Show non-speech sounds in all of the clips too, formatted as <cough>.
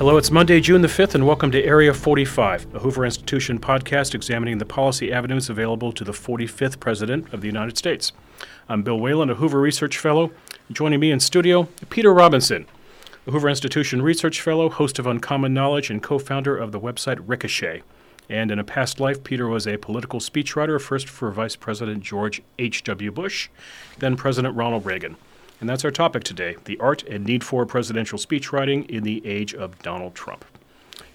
Hello, it's Monday, June the 5th, and welcome to Area 45, a Hoover Institution podcast examining the policy avenues available to the 45th President of the United States. I'm Bill Whalen, a Hoover Research Fellow. Joining me in studio, Peter Robinson, a Hoover Institution Research Fellow, host of Uncommon Knowledge, and co founder of the website Ricochet. And in a past life, Peter was a political speechwriter, first for Vice President George H.W. Bush, then President Ronald Reagan. And that's our topic today the art and need for presidential speechwriting in the age of Donald Trump.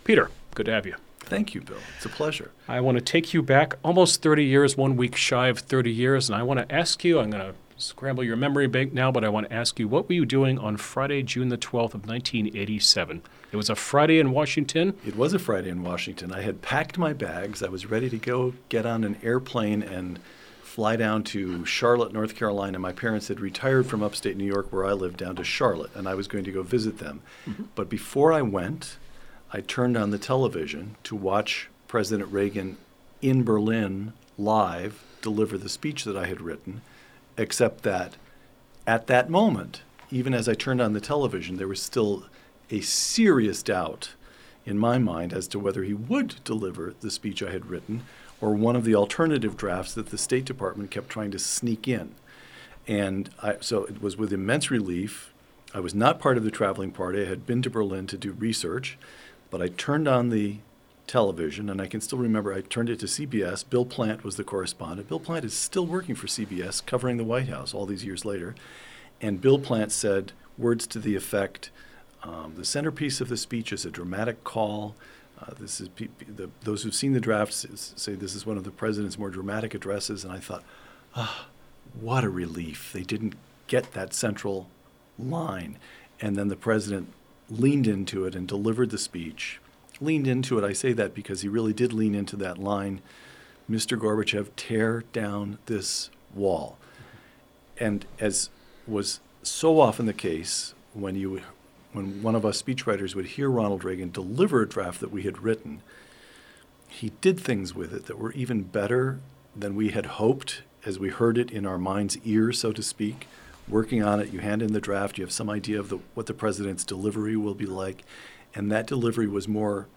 Peter, good to have you. Thank you, Bill. It's a pleasure. I want to take you back almost 30 years, one week shy of 30 years, and I want to ask you I'm going to scramble your memory bank now, but I want to ask you what were you doing on Friday, June the 12th of 1987? It was a Friday in Washington. It was a Friday in Washington. I had packed my bags. I was ready to go get on an airplane and fly down to Charlotte, North Carolina. My parents had retired from upstate New York, where I lived, down to Charlotte, and I was going to go visit them. Mm-hmm. But before I went, I turned on the television to watch President Reagan in Berlin live deliver the speech that I had written, except that at that moment, even as I turned on the television, there was still a serious doubt in my mind as to whether he would deliver the speech I had written or one of the alternative drafts that the State Department kept trying to sneak in. And I, so it was with immense relief. I was not part of the traveling party. I had been to Berlin to do research, but I turned on the television, and I can still remember I turned it to CBS. Bill Plante was the correspondent. Bill Plante is still working for CBS, covering the White House all these years later. And Bill Plante said words to the effect um, The centerpiece of the speech is a dramatic call uh, this is pe- the, those who've seen the drafts say this is one of the president's more dramatic addresses, and I thought, ah, what a relief! They didn't get that central line, and then the president leaned into it and delivered the speech. Leaned into it. I say that because he really did lean into that line. Mr. Gorbachev, tear down this wall. And as was so often the case when you when one of us speechwriters would hear Ronald Reagan deliver a draft that we had written, he did things with it that were even better than we had hoped as we heard it in our mind's ear, so to speak. Working on it, you hand in the draft, you have some idea of the, what the president's delivery will be like, and that delivery was more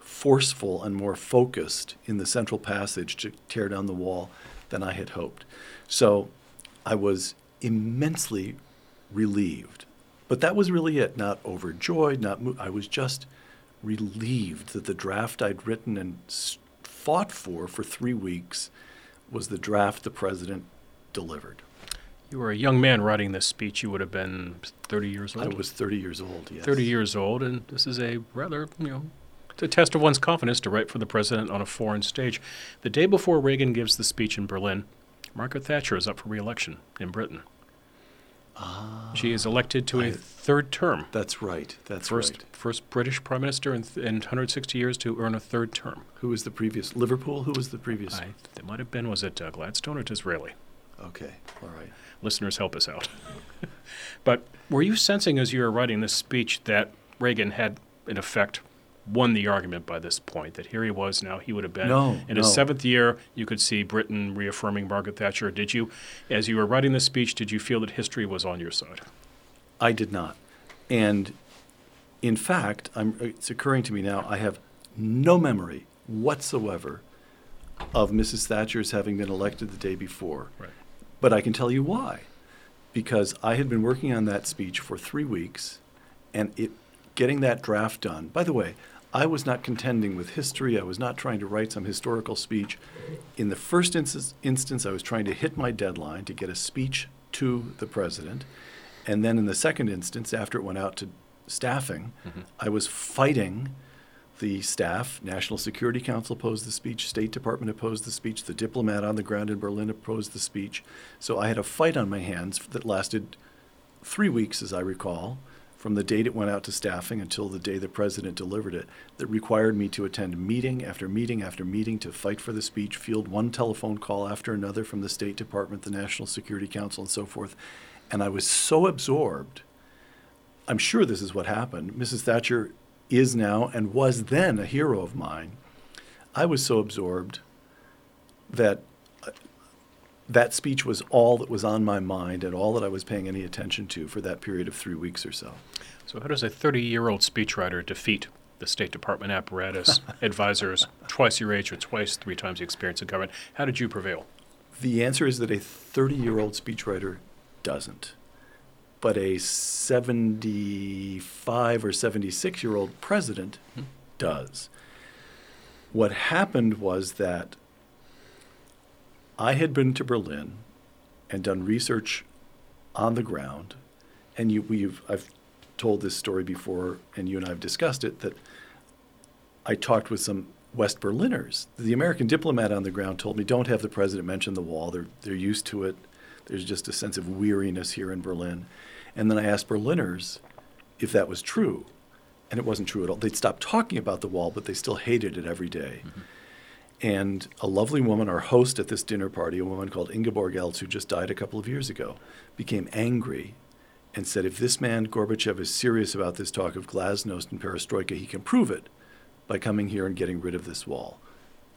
forceful and more focused in the central passage to tear down the wall than I had hoped. So I was immensely relieved but that was really it. Not overjoyed, not mo- I was just relieved that the draft I'd written and fought for for three weeks was the draft the president delivered. You were a young man writing this speech. You would have been 30 years old. I was 30 years old, yes. 30 years old, and this is a rather, you know, it's a test of one's confidence to write for the president on a foreign stage. The day before Reagan gives the speech in Berlin, Margaret Thatcher is up for re-election in Britain. Ah, she is elected to a third term. That's right. That's first, right. First British prime minister in, th- in 160 years to earn a third term. Who was the previous? Liverpool. Who was the previous? I, it might have been. Was it uh, Gladstone or Disraeli? Okay. All right. Listeners, help us out. <laughs> but were you sensing as you were writing this speech that Reagan had, in effect, won the argument by this point that here he was now he would have been. No, in no. his seventh year you could see britain reaffirming margaret thatcher. Did you as you were writing this speech did you feel that history was on your side? I did not. And in fact I'm, it's occurring to me now i have no memory whatsoever of mrs thatcher's having been elected the day before. Right. but i can tell you why. Because i had been working on that speech for three weeks and it getting that draft done by the way I was not contending with history. I was not trying to write some historical speech. In the first instance, instance, I was trying to hit my deadline to get a speech to the president. And then in the second instance, after it went out to staffing, mm-hmm. I was fighting the staff. National Security Council opposed the speech, State Department opposed the speech, the diplomat on the ground in Berlin opposed the speech. So I had a fight on my hands that lasted three weeks, as I recall from the date it went out to staffing until the day the president delivered it that required me to attend meeting after meeting after meeting to fight for the speech, field one telephone call after another from the State Department, the National Security Council, and so forth. And I was so absorbed. I'm sure this is what happened. Mrs. Thatcher is now and was then a hero of mine. I was so absorbed that that speech was all that was on my mind and all that I was paying any attention to for that period of three weeks or so. So, how does a 30 year old speechwriter defeat the State Department apparatus, <laughs> advisors, twice your age or twice, three times the experience in government? How did you prevail? The answer is that a 30 year old speechwriter doesn't. But a 75 or 76 year old president hmm. does. What happened was that I had been to Berlin and done research on the ground, and you, we've I've told this story before, and you and I have discussed it that I talked with some West Berliners. The American diplomat on the ground told me, "Don't have the president mention the wall. They're they're used to it. There's just a sense of weariness here in Berlin." And then I asked Berliners if that was true, and it wasn't true at all. They'd stopped talking about the wall, but they still hated it every day. Mm-hmm. And a lovely woman, our host at this dinner party, a woman called Ingeborg Elz, who just died a couple of years ago, became angry and said, if this man, Gorbachev, is serious about this talk of glasnost and perestroika, he can prove it by coming here and getting rid of this wall.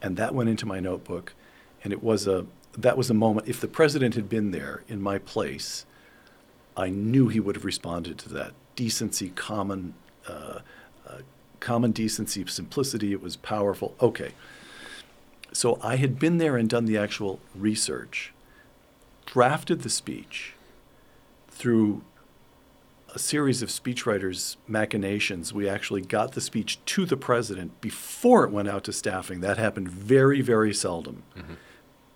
And that went into my notebook. And it was a, that was a moment. If the president had been there in my place, I knew he would have responded to that. Decency, common, uh, uh, common decency, simplicity, it was powerful. Okay. So I had been there and done the actual research, drafted the speech through a series of speechwriters' machinations. We actually got the speech to the president before it went out to staffing. That happened very, very seldom. Mm-hmm.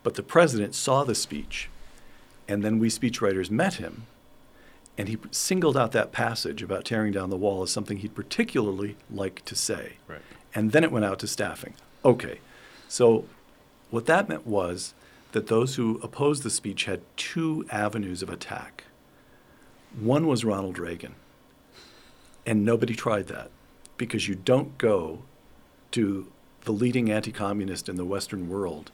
But the president saw the speech, and then we speechwriters met him, and he singled out that passage about tearing down the wall as something he'd particularly like to say. Right. And then it went out to staffing. Okay. So, what that meant was that those who opposed the speech had two avenues of attack. One was Ronald Reagan, and nobody tried that because you don't go to the leading anti communist in the Western world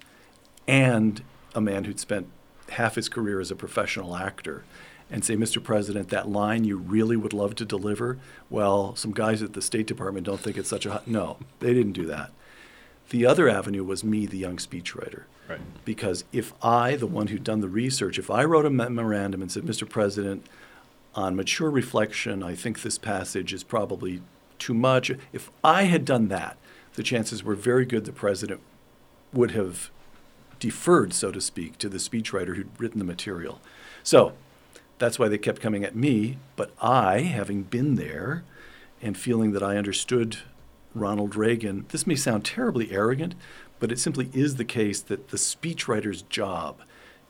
and a man who'd spent half his career as a professional actor and say, Mr. President, that line you really would love to deliver, well, some guys at the State Department don't think it's such a hot. No, they didn't do that. The other avenue was me, the young speechwriter. Right. Because if I, the one who'd done the research, if I wrote a memorandum and said, Mr. President, on mature reflection, I think this passage is probably too much. If I had done that, the chances were very good the president would have deferred, so to speak, to the speechwriter who'd written the material. So that's why they kept coming at me. But I, having been there and feeling that I understood Ronald Reagan. This may sound terribly arrogant, but it simply is the case that the speechwriter's job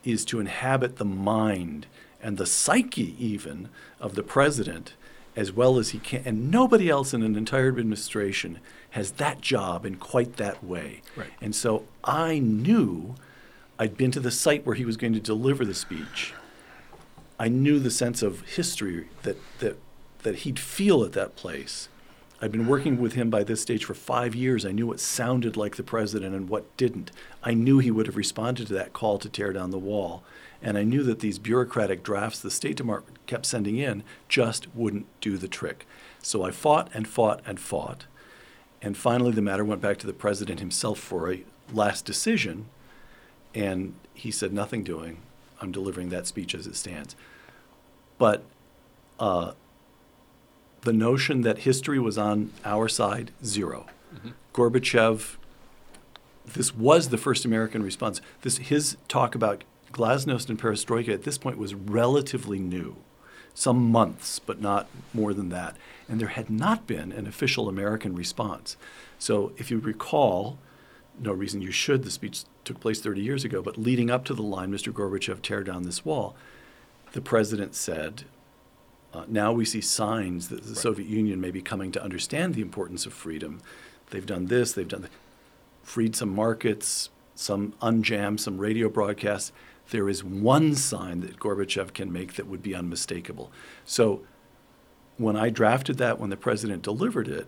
is to inhabit the mind and the psyche, even, of the president as well as he can. And nobody else in an entire administration has that job in quite that way. Right. And so I knew I'd been to the site where he was going to deliver the speech. I knew the sense of history that, that, that he'd feel at that place. I'd been working with him by this stage for five years. I knew what sounded like the president and what didn't. I knew he would have responded to that call to tear down the wall. And I knew that these bureaucratic drafts the State Department kept sending in just wouldn't do the trick. So I fought and fought and fought. And finally, the matter went back to the president himself for a last decision. And he said, Nothing doing. I'm delivering that speech as it stands. But uh, the notion that history was on our side, 0 mm-hmm. Gorbachev, this was the first American response. This, his talk about glasnost and perestroika at this point was relatively new, some months, but not more than that. And there had not been an official American response. So if you recall, no reason you should, the speech took place 30 years ago, but leading up to the line, Mr. Gorbachev, tear down this wall, the president said, uh, now we see signs that the right. Soviet Union may be coming to understand the importance of freedom. They've done this, they've done freed some markets, some unjammed some radio broadcasts. There is one sign that Gorbachev can make that would be unmistakable. So when I drafted that, when the president delivered it,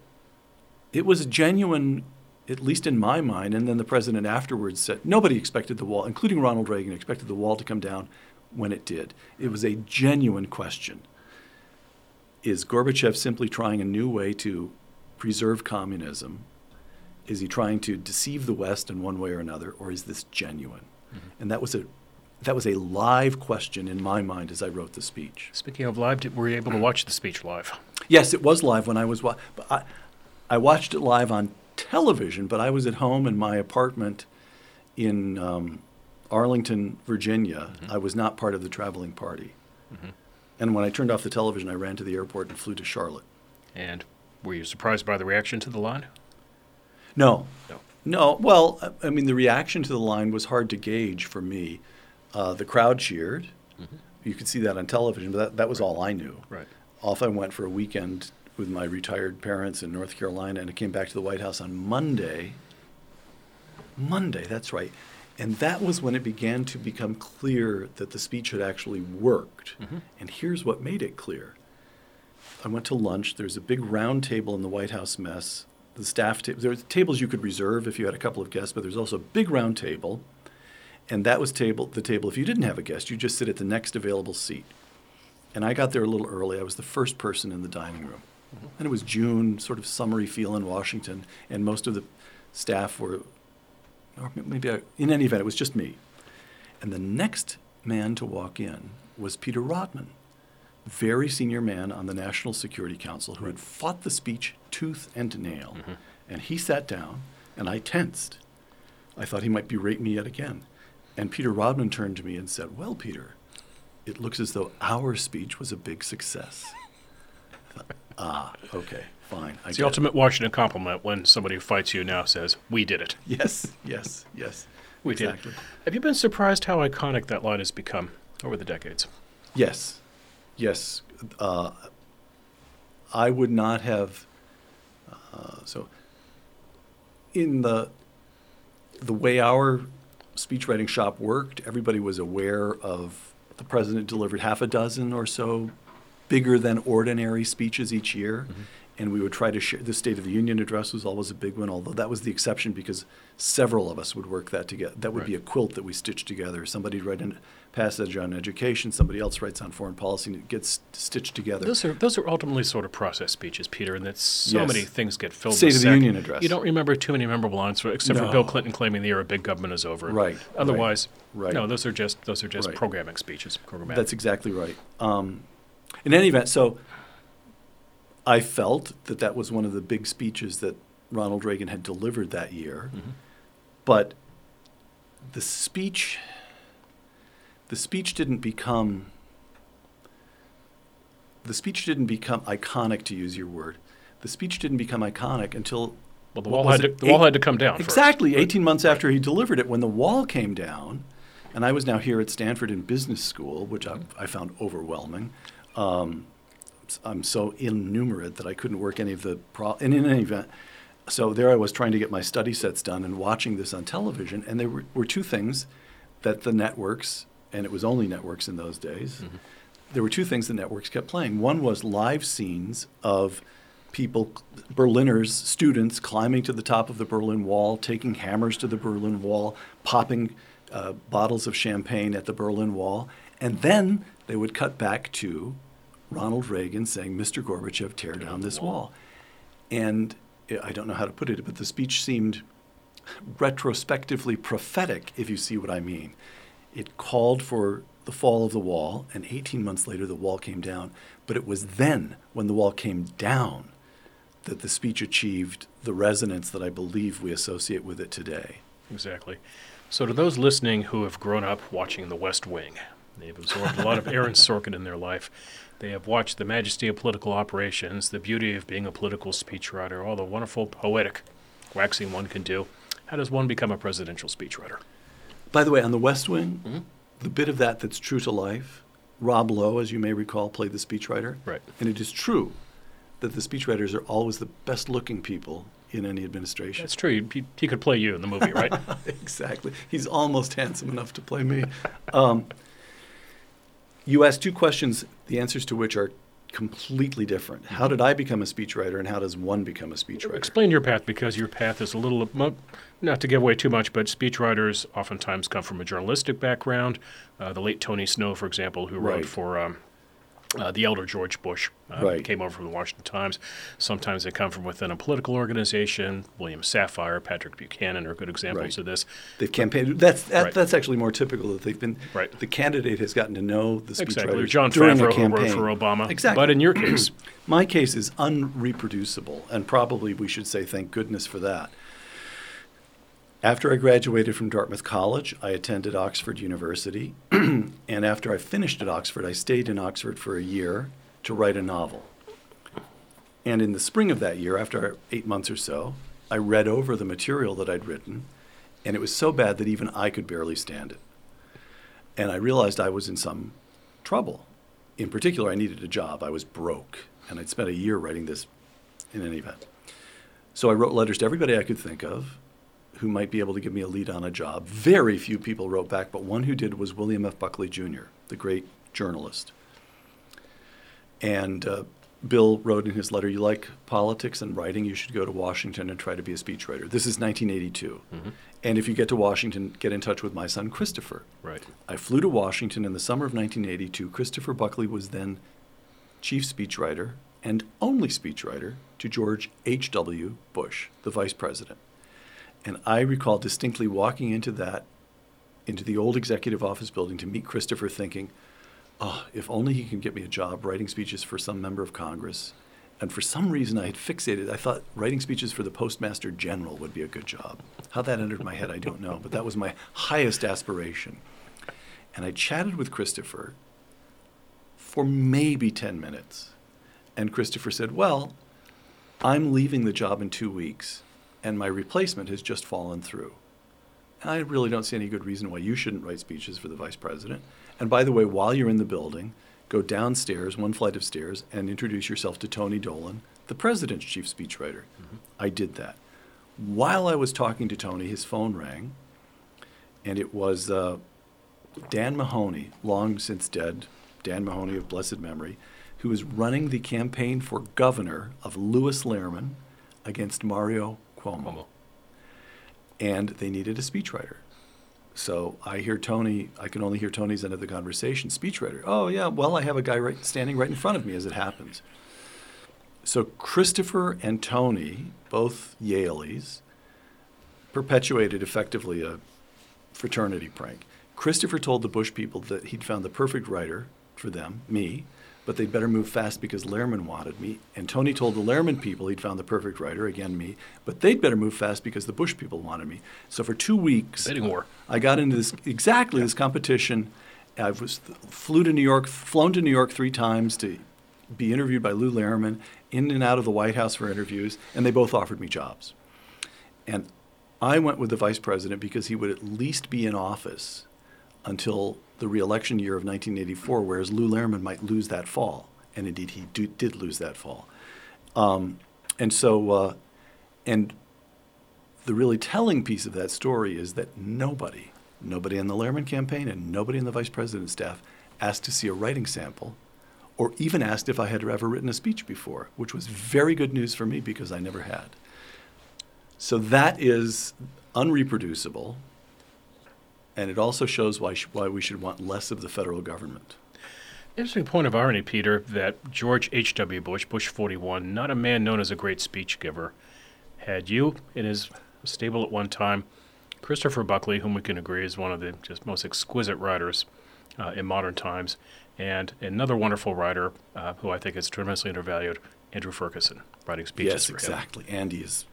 it was a genuine, at least in my mind. And then the president afterwards said nobody expected the wall, including Ronald Reagan, expected the wall to come down when it did. It was a genuine question is Gorbachev simply trying a new way to preserve communism? Is he trying to deceive the West in one way or another, or is this genuine? Mm-hmm. And that was a that was a live question in my mind as I wrote the speech. Speaking of live, did, were you able to watch the speech live? Yes, it was live when I was. Wa- but I, I watched it live on television, but I was at home in my apartment in um, Arlington, Virginia. I was not part of the traveling party. And when I turned off the television, I ran to the airport and flew to Charlotte. And were you surprised by the reaction to the line? No, No. no. Well, I- mean, the reaction to the line was hard to gauge for me. Uh, the crowd cheered. You could see that on television, but that, that was all I knew. Right. Off I went for a weekend with my retired parents in North Carolina, and I came back to the White House on Monday. Monday, that's right. And that was when it began to become clear that the speech had actually worked. Mm-hmm. And here's what made it clear. I went to lunch. There's a big round table in the White House mess. The staff table. There were tables you could reserve if you had a couple of guests, but there's also a big round table, and that was table the table. If you didn't have a guest, you just sit at the next available seat. And I got there a little early. I was the first person in the dining room, mm-hmm. and it was June, sort of summery feel in Washington, and most of the staff were, or maybe I, in any event, it was just me. And the next man to walk in was Peter Rodman very senior man on the National Security Council who had fought the speech tooth and nail. And he sat down, and I tensed. I thought he might berate me yet again. And Peter Rodman turned to me and said, Well, Peter, it looks as though our speech was a big success. I thought, ah, okay, fine. I It's the it." ultimate Washington compliment when somebody who fights you now says, We did it. Yes, yes, yes. We exactly. did. Have you been surprised how iconic that line has become over the decades? Yes, yes. Uh, I would not have. Uh, so, in the the way our speech writing shop worked, everybody was aware of the president delivered half a dozen or so bigger than ordinary speeches each year. And we would try to share. The State of the Union address was always a big one, although that was the exception because several of us would work that together. That would be a quilt that we stitched together. Somebody'd write a passage on education, somebody else writes on foreign policy, and it gets stitched together. Those are those are ultimately sort of process speeches, Peter, and that so Yes. many things get filled. State of the. Union address. You don't remember too many memorable lines, except for Bill Clinton claiming the era of big government is over. Right, right, Otherwise, right. no, those are just those are just Right. programming speeches. Programmatic. That's exactly right. Um, in any event, so I felt that that was one of the big speeches that Ronald Reagan had delivered that year. But the speech, the speech didn't become. The speech didn't become iconic, to use your word. The speech didn't become iconic until well, the wall had to, the wall had to come down. first. Exactly. 18 months after he delivered it, when the wall came down, and I was now here at Stanford in business school, which I, I found overwhelming. Um, I'm so innumerate that I couldn't work any of the pro. And in any event, so there I was trying to get my study sets done and watching this on television, and there were, were two things that the networks, and it was only networks in those days. There were two things the networks kept playing. One was live scenes of people, Berliners, students climbing to the top of the Berlin Wall, taking hammers to the Berlin Wall, popping uh, bottles of champagne at the Berlin Wall, and then they would cut back to Ronald Reagan saying, "Mr. Gorbachev, tear down this wall." And I- don't know how to put it, but the speech seemed retrospectively prophetic, if you see what I mean. It called for the fall of the wall, and 18 months later, the wall came down. But it was then, when the wall came down, that the speech achieved the resonance that I believe we associate with it today. Exactly. So, to those listening who have grown up watching The West Wing, they've absorbed a lot of Aaron Sorkin in their life. They have watched the majesty of political operations, the beauty of being a political speechwriter, all the wonderful poetic waxing one can do. How does one become a presidential speechwriter? By the way, on the West Wing, the bit of that that's true to life, Rob Lowe, as you may recall, played the speechwriter. Right. And it is true that the speechwriters are always the best looking people in any administration. That's true. He, he could play you in the movie, right? <laughs> exactly. He's almost handsome enough to play me. Um, you asked two questions, the answers to which are completely different. How did I become a speechwriter, and how does one become a speechwriter? Explain your path because your path is a little, not to give away too much, but speechwriters oftentimes come from a journalistic background. Uh, the late Tony Snow, for example, who wrote for um, uh, the elder George Bush uh, Right. came over from the Washington Times. Sometimes they come from within a political organization. William Safire, Patrick Buchanan are good examples Right. of this. They've campaigned. That's that, Right. that's actually more typical that they've been. Right. The candidate has gotten to know the speechwriter Exactly. Jon during Favreau, who wrote campaign. for Obama. Exactly. But in your case, <clears throat> My case is unreproducible, and probably we should say thank goodness for that. After I graduated from Dartmouth College, I attended Oxford University, <clears throat> and after I finished at Oxford, I stayed in Oxford for a year to write a novel. And in the spring of that year, after eight months or so, I read over the material that I'd written, and it was so bad that even I could barely stand it. And I realized I was in some trouble. In particular, I needed a job. I was broke, and I'd spent a year writing this in any event. So I wrote letters to everybody I could think of who might be able to give me a lead on a job. Very few people wrote back, but one who did was William F. Buckley Jr., the great journalist. And uh, Bill wrote in his letter, You like politics and writing, you should go to Washington and try to be a speechwriter. This is 1982. And if you get to Washington, get in touch with my son Christopher. right. I flew to Washington in the summer of 1982. Christopher Buckley was then chief speechwriter and only speechwriter to George H.W. Bush, the vice president. And I recall distinctly walking into that, into the old executive office building to meet Christopher thinking, oh, if only he can get me a job writing speeches for some member of Congress. And for some reason, I had fixated. I thought writing speeches for the Postmaster General would be a good job. How that entered my head, I don't know, but that was my highest aspiration. And I chatted with Christopher for maybe 10 minutes. And Christopher said, Well, I'm leaving the job in two weeks, and my replacement has just fallen through. I really don't see any good reason why you shouldn't write speeches for the vice president. And by the way, while you're in the building, go downstairs, one flight of stairs, and introduce yourself to Tony Dolan, the president's chief speechwriter. I did that. While I was talking to Tony, his phone rang, and it was uh, Dan Mahoney, long since dead, Dan Mahoney of blessed memory, who was running the campaign for governor of Lewis Lehrman against Mario Cuomo. Cuomo. And they needed a speechwriter. So I hear Tony, I can only hear Tony's end of the conversation, speechwriter. Oh, yeah, well, I have a guy right, standing right in front of me as it happens. So Christopher and Tony, both Yalies, perpetuated effectively a fraternity prank. Christopher told the Bush people that he'd found the perfect writer for them, me, but they'd better move fast because Lehrman wanted me. And Tony told the Lehrman people he'd found the perfect writer, again me, but they'd better move fast because the Bush people wanted me. So for two weeks, Bidding war. I got into this exactly this competition. I was flew to New York, flown to New York three times to be interviewed by Lou Lehrman, in and out of the White House for interviews, and they both offered me jobs. And I went with the vice president because he would at least be in office until the reelection year of 1984, whereas Lou Lehrman might lose that fall. And indeed, he do, did lose that fall. Um, and so, uh, and the really telling piece of that story is that nobody, nobody in the Lehrman campaign and nobody in the vice president's staff asked to see a writing sample or even asked if I had ever written a speech before, which was very good news for me because I never had. So that is unreproducible, and it also shows why, sh- why we should want less of the federal government. Interesting point of irony, Peter, that George H.W. Bush, Bush 41, not a man known as a great speech giver, had you in his stable at one time. Christopher Buckley, whom we can agree is one of the just most exquisite writers uh, in modern times, and another wonderful writer uh, who I think is tremendously undervalued, Andrew Ferguson, writing speeches yes, exactly. Andy is,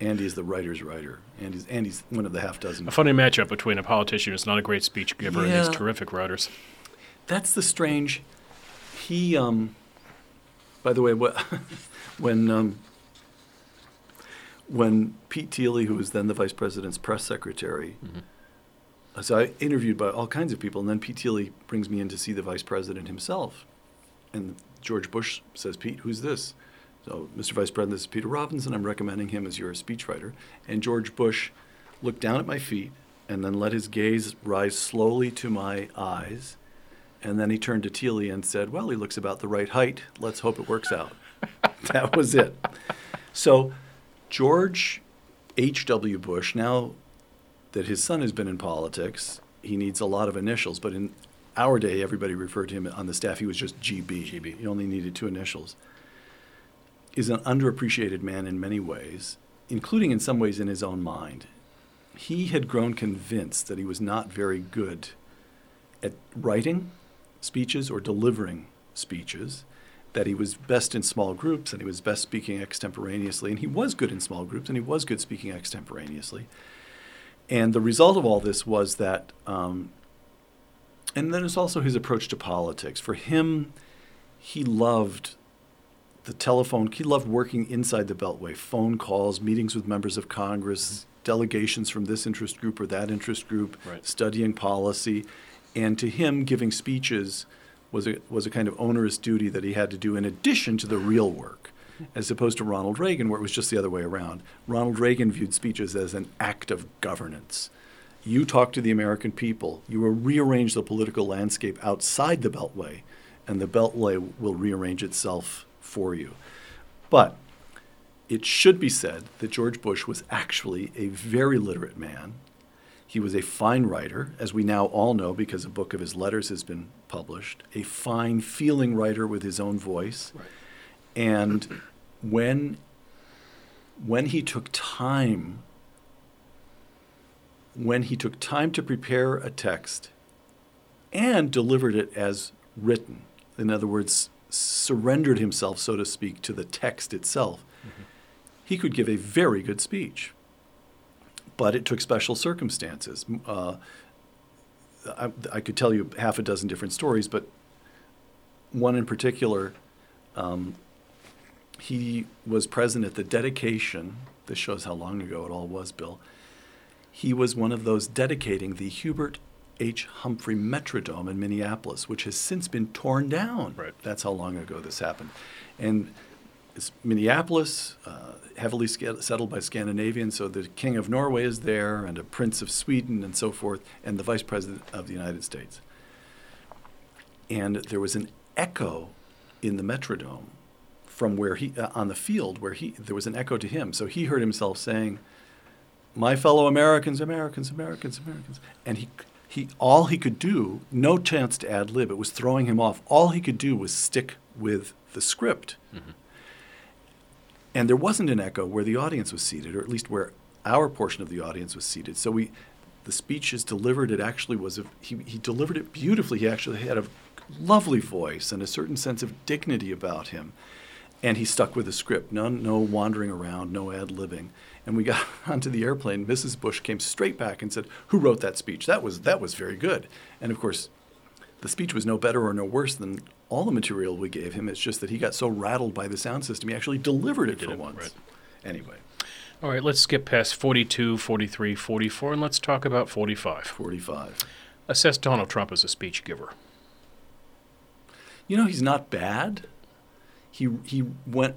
Andy is the writer's writer. Andy's, Andy's one of the half dozen. A funny matchup between a politician who's not a great speech giver and Yeah. these terrific writers. That's the strange. He, um, by the way, <laughs> when um, when Pete Teeley, who was then the vice president's press secretary, uh, so I interviewed by all kinds of people, and then Pete Teeley brings me in to see the vice president himself, and George Bush says, "Pete, who's this?" So, Mr. Vice President, this is Peter Robinson. I'm recommending him as your speechwriter. And George Bush looked down at my feet and then let his gaze rise slowly to my eyes. And then he turned to Teeley and said, Well, he looks about the right height. Let's hope it works out. <laughs> that was it. So, George H.W. Bush, now that his son has been in politics, he needs a lot of initials, but in our day, everybody referred to him on the staff. He was just GB. GB. He only needed two initials. Is an underappreciated man in many ways, including in some ways in his own mind. He had grown convinced that he was not very good at writing speeches or delivering speeches, that he was best in small groups and he was best speaking extemporaneously. And he was good in small groups and he was good speaking extemporaneously. And the result of all this was that, um, and then it's also his approach to politics. For him, he loved the telephone, he loved working inside the Beltway, phone calls, meetings with members of Congress, delegations from this interest group or that interest group, Right. studying policy. And to him, giving speeches was a, was a kind of onerous duty that he had to do in addition to the real work, as opposed to Ronald Reagan, where it was just the other way around. Ronald Reagan viewed speeches as an act of governance. You talk to the American people, you will rearrange the political landscape outside the Beltway, and the Beltway will rearrange itself for you. But it should be said that George Bush was actually a very literate man. He was a fine writer, as we now all know because a book of his letters has been published, a fine feeling writer with his own voice. Right. And when when he took time when he took time to prepare a text and delivered it as written, in other words, surrendered himself, so to speak, to the text itself, he could give a very good speech. But it took special circumstances. Uh, I, I could tell you half a dozen different stories, but one in particular, um, he was present at the dedication. This shows how long ago it all was, Bill. He was one of those dedicating the Hubert H. Humphrey Metrodome in Minneapolis, which has since been torn down. Right. That's how long ago this happened. And it's Minneapolis, uh, heavily sca- settled by Scandinavians, so the King of Norway is there, and a Prince of Sweden, and so forth, and the Vice President of the United States. And there was an echo in the Metrodome from where he, uh, on the field, where he, there was an echo to him. So he heard himself saying, my fellow Americans, Americans, Americans, Americans. And he, he, all he could do, no chance to ad lib, it was throwing him off. All he could do was stick with the script. Mm-hmm. And there wasn't an echo where the audience was seated, or at least where our portion of the audience was seated. So we, the speech is delivered. It actually was a, he, he delivered it beautifully. He actually had a lovely voice and a certain sense of dignity about him. And he stuck with the script. No, no wandering around, no ad libbing. And we got <laughs> onto the airplane. Mrs. Bush came straight back and said, "Who wrote that speech? That was that was very good." And of course, the speech was no better or no worse than all the material we gave him. It's just that he got so rattled by the sound system, he actually delivered it Did for it, once. right. Anyway, All right, let's skip past 42, 43, 44, and let's talk about 45. 45. Assess Donald Trump as a speech giver. You know, he's not bad. He he went.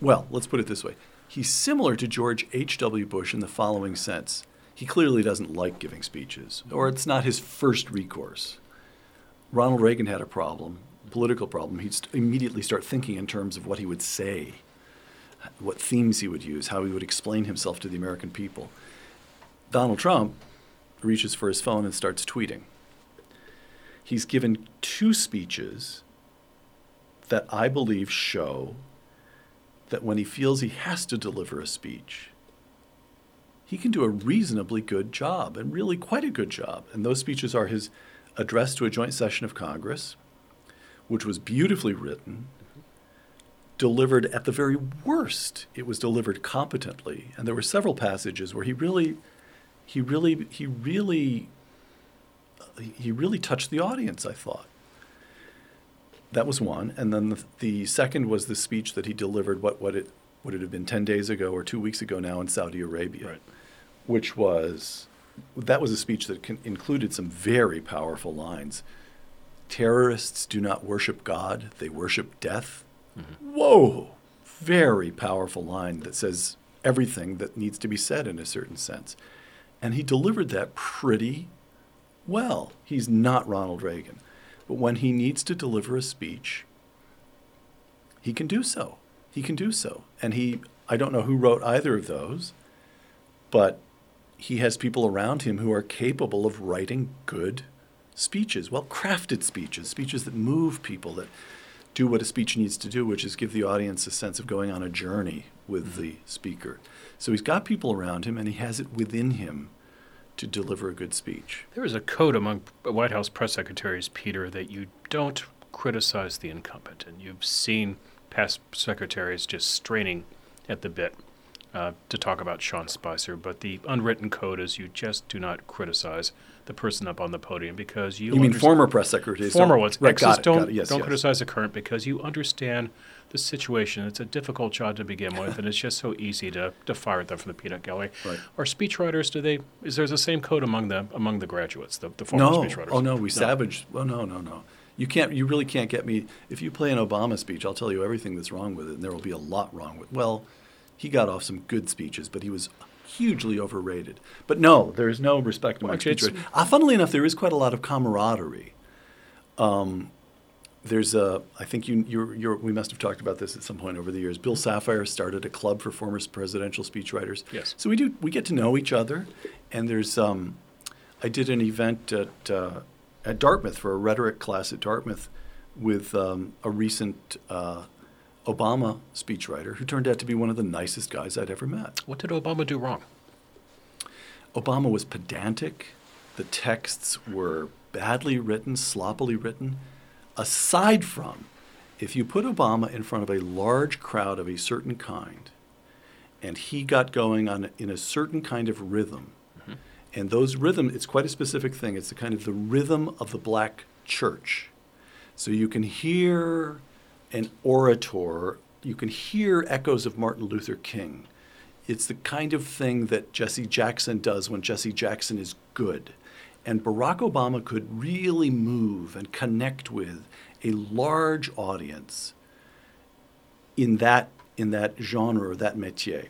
Well, let's put it this way: he's similar to George H. W. Bush in the following sense. He clearly doesn't like giving speeches, or it's not his first recourse. Ronald Reagan had a problem, political problem. He'd st- immediately start thinking in terms of what he would say, what themes he would use, how he would explain himself to the American people. Donald Trump reaches for his phone and starts tweeting. He's given two speeches that I believe show that when he feels he has to deliver a speech, he can do a reasonably good job, and really quite a good job. And those speeches are his address to a joint session of Congress, which was beautifully written, delivered at the very worst. It was delivered competently, and there were several passages where he really, he really, he really, he really touched the audience. I thought. That was one, and then the, the second was the speech that he delivered. What what it would it have been ten days ago or two weeks ago now in Saudi Arabia, Right. which was that was a speech that con- included some very powerful lines. Terrorists do not worship God; they worship death. Mm-hmm. Whoa, very powerful line that says everything that needs to be said in a certain sense, and he delivered that pretty well. He's not Ronald Reagan. But when he needs to deliver a speech, he can do so. He can do so. And he, I don't know who wrote either of those, but he has people around him who are capable of writing good speeches, well crafted speeches, speeches that move people, that do what a speech needs to do, which is give the audience a sense of going on a journey with mm-hmm. the speaker. So he's got people around him and he has it within him to deliver a good speech. There is a code among White House press secretaries, Peter, that you don't criticize the incumbent. And you've seen past secretaries just straining at the bit uh, to talk about Sean Spicer. But the unwritten code is you just do not criticize the person up on the podium because you. You mean former press secretaries? former ones. Right, Exes it, don't. Yes, don't yes. criticize the current because you understand the situation. It's a difficult job to begin with, and it's just so easy to, to fire at them from the peanut gallery. Right. Are speechwriters? Do they? Is there the same code among the among the graduates, the, the former No. speechwriters? Oh no, we savage. Oh no, no, no. You can't. You really can't get me. If you play an Obama speech, I'll tell you everything that's wrong with it, and there will be a lot wrong with. Well, he got off some good speeches, but he was hugely overrated. But no, there is no respect among Actually, it's- speechwriters. Uh, funnily enough, there is quite a lot of camaraderie. Um, there's a. I think you. You're, you're, we must have talked about this at some point over the years. Bill Safire started a club for former presidential speechwriters. Yes. So we do. We get to know each other, and there's. Um, I did an event at uh, at Dartmouth for a rhetoric class at Dartmouth with um, a recent uh, Obama speechwriter who turned out to be one of the nicest guys I'd ever met. What did Obama do wrong? Obama was pedantic. The texts were badly written, sloppily written. Aside from, if you put Obama in front of a large crowd of a certain kind, and he got going on in a certain kind of rhythm, mm-hmm. and those rhythm, it's quite a specific thing. It's the kind of the rhythm of the black church. So you can hear an orator, you can hear echoes of Martin Luther King. It's the kind of thing that Jesse Jackson does when Jesse Jackson is good. And Barack Obama could really move and connect with a large audience in that in that genre or that métier.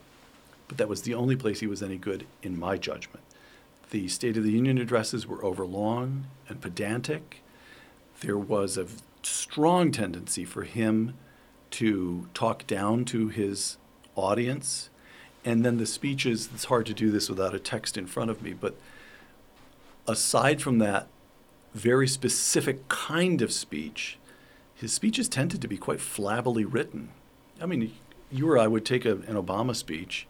But that was the only place he was any good in my judgment. The State of the Union addresses were overlong and pedantic. There was a strong tendency for him to talk down to his audience. And then the speeches, it's hard to do this without a text in front of me, but aside from that very specific kind of speech, his speeches tended to be quite flabbily written. I mean, you or I would take a, an Obama speech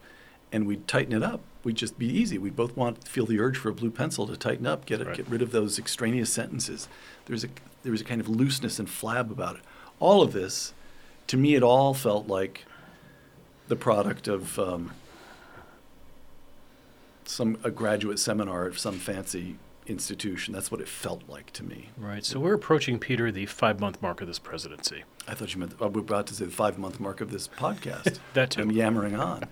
and we'd tighten it up. We'd just be easy. We'd both want feel the urge for a blue pencil to tighten up, get it, Right. get rid of those extraneous sentences. There's a there was a kind of looseness and flab about it. All of this, to me, it all felt like the product of um, some a graduate seminar at some fancy institution. That's what it felt like to me. Right. So we're approaching Peter the five month mark of this presidency. I thought you meant uh, we're about to say the five month mark of this podcast. <laughs> That too. I'm yammering on.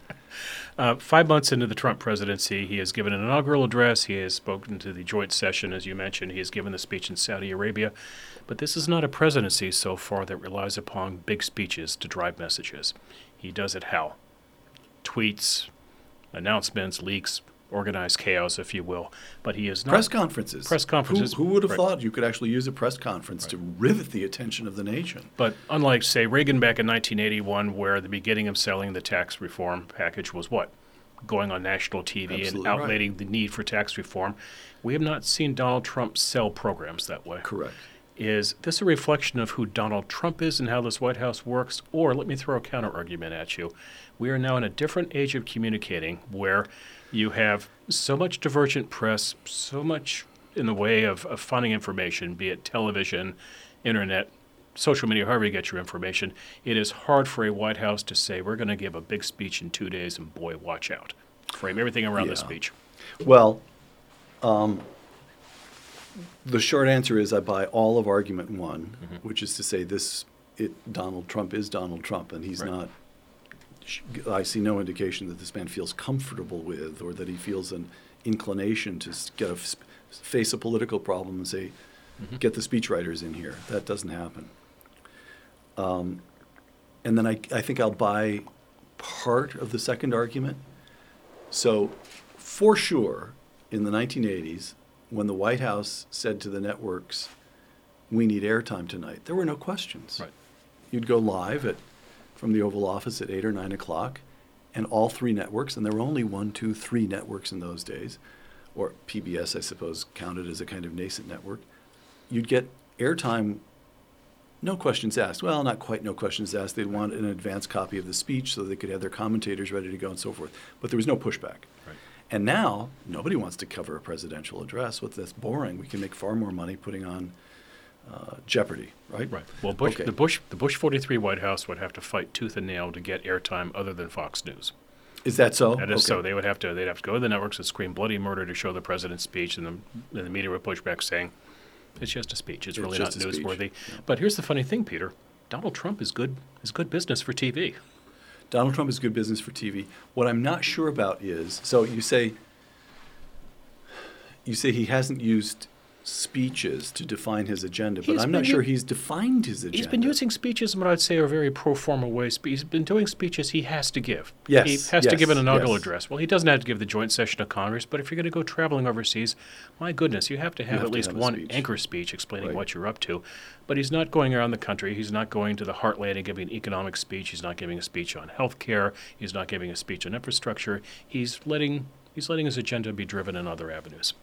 Uh, five months into the Trump presidency, he has given an inaugural address. He has spoken to the joint session, as you mentioned. He has given the speech in Saudi Arabia. But this is not a presidency so far that relies upon big speeches to drive messages. He does it how? Tweets, announcements, leaks, organized chaos, if you will. But he is not. Press conferences. Press conferences, Who, who would have right. thought you could actually use a press conference to rivet the attention of the nation? But unlike, say, Reagan back in 1981, where the beginning of selling the tax reform package was what? Going on national TV and Absolutely right. outlining the need for tax reform. We have not seen Donald Trump sell programs that way. Correct. Is this a reflection of who Donald Trump is and how this White House works? Or let me throw a counter argument at you. We are now in a different age of communicating where you have so much divergent press, so much in the way of, of finding information, be it television, internet, social media, however you get your information. It is hard for a White House to say, we're going to give a big speech in two days and boy, watch out. Frame everything around the speech. Well, um, the short answer is I buy all of argument one, Mm-hmm. which is to say this it Donald Trump is Donald Trump, and he's Right. not. I see no indication that this man feels comfortable with, or that he feels an inclination to get a face a political problem and say, Mm-hmm. "Get the speechwriters in here." That doesn't happen. Um, and then I, I think I'll buy part of the second argument. So, for sure, in the 1980s, when the White House said to the networks, "We need airtime tonight," there were no questions. Right. You'd go live at from the Oval Office at eight or nine o'clock, and all three networks, and there were only one, two, three networks in those days, or PBS, I suppose, counted as a kind of nascent network. you'd get airtime, no questions asked. Well, not quite no questions asked. They'd want an advance copy of the speech so they could have their commentators ready to go and so forth. But there was no pushback. Right. And now nobody wants to cover a presidential address. What that's boring. We can make far more money putting on uh, Jeopardy, right? Right. Well, Bush, Okay. the Bush, the Bush 43 White House would have to fight tooth and nail to get airtime other than Fox News. Is that so? That is Okay. so. They would have to. They'd have to go to the networks and scream bloody murder to show the president's speech, and the, and the media would push back saying, "It's just a speech. It's, It's really not newsworthy." Yeah. But here's the funny thing, Peter. Donald Trump is good. Is good business for TV. Donald Trump is good business for TV. What I'm not sure about is so you say you say he hasn't used speeches to define his agenda, but He's I'm not sure he's defined his agenda. He's been using speeches in what I'd say are very pro forma ways. But he's been doing speeches he has to give. Yes, He has to give an inaugural yes. address. Well, he doesn't have to give the joint session of Congress, but if you're going to go traveling overseas, my goodness, you have to have have at least have one speech. anchor speech explaining Right. what you're up to. But he's not going around the country. He's not going to the heartland and giving an economic speech. He's not giving a speech on health care. He's not giving a speech on infrastructure. He's letting he's letting his agenda be driven in other avenues.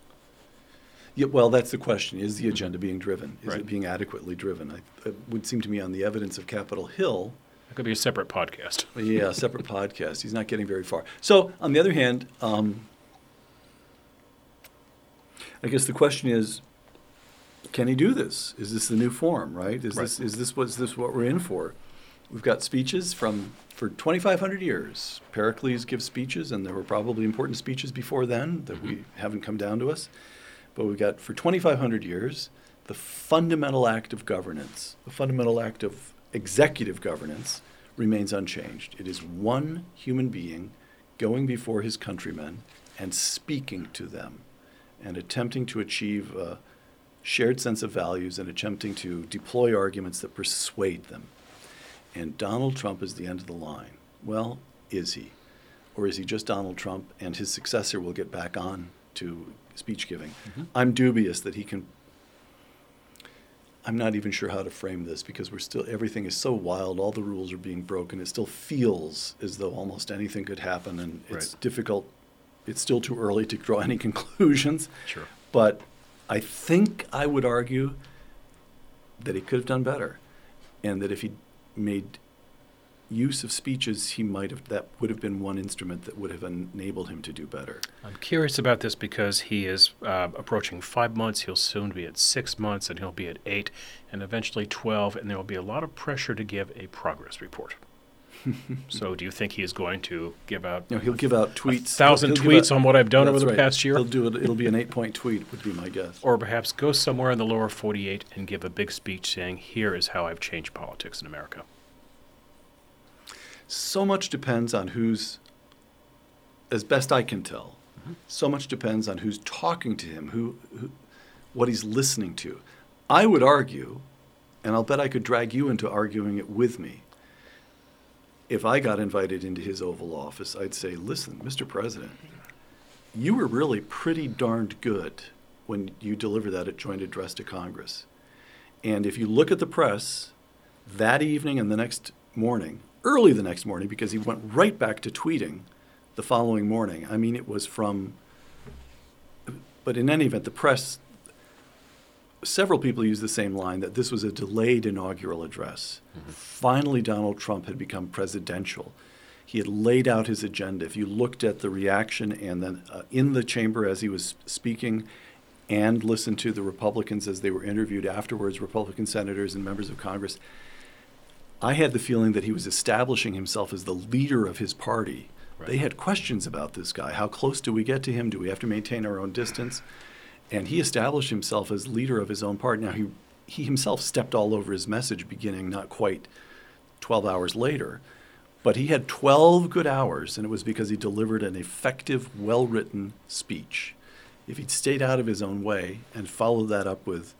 Yeah, well, that's the question. Is the agenda being driven? Is Right. it being adequately driven? I, it would seem to me on the evidence of Capitol Hill, That could be a separate podcast. <laughs> yeah, separate podcast. He's not getting very far. So, on the other hand, um, I guess the question is, can he do this? Is this the new form? Right? Is Right. this is this what is this what we're in for? We've got speeches from for 2,500 years. Pericles gives speeches, and there were probably important speeches before then that we haven't come down to us. But we've got for 2,500 years the fundamental act of governance, the fundamental act of executive governance remains unchanged. It is one human being going before his countrymen and speaking to them and attempting to achieve a shared sense of values and attempting to deploy arguments that persuade them. And Donald Trump is the end of the line. Well, is he? Or is he just Donald Trump and his successor will get back on to speech giving? Mm-hmm. I'm dubious that he can. I'm not even sure how to frame this because we're still, everything is so wild, all the rules are being broken. It still feels as though almost anything could happen, and it's difficult. It's still too early to draw <laughs> any conclusions. Sure. But I think I would argue that he could have done better, and that if he made use of speeches, he might have. That would have been one instrument that would have enabled him to do better. I'm curious about this because he is uh, approaching five months. He'll soon be at six months, and he'll be at eight, and eventually 12, and there will be a lot of pressure to give a progress report. <laughs> so, do you think he is going to give out know, he'll give out tweets. thousand he'll tweets out- on what I've done over the right. past year? He'll do it. It'll be an eight-point tweet. Would be my guess. or perhaps go somewhere in the lower 48 and give a big speech saying, Here is how I've changed politics in America? So much depends on who's, as best I can tell, mm-hmm. so much depends on who's talking to him, who, who, what he's listening to. I would argue, and I'll bet I could drag you into arguing it with me. If I got invited into his Oval Office, I'd say, listen, Mr. President, you were really pretty darned good when you delivered that at joint address to Congress. And if you look at the press that evening and the next morning, early the next morning, because he went right back to tweeting the following morning. I mean, it was from, but in any event, the press, several people used the same line that this was a delayed inaugural address. Finally, Donald Trump had become presidential. He had laid out his agenda. If you looked at the reaction and then uh, in the chamber as he was speaking, and listened to the Republicans as they were interviewed afterwards, Republican senators and members of Congress, I had the feeling that he was establishing himself as the leader of his party. Right. They had questions about this guy. How close do we get to him? Do we have to maintain our own distance? And he established himself as leader of his own party. Now, he, he himself stepped all over his message beginning not quite 12 hours later, but he had 12 good hours, and it was because he delivered an effective, well written speech. If he'd stayed out of his own way and followed that up with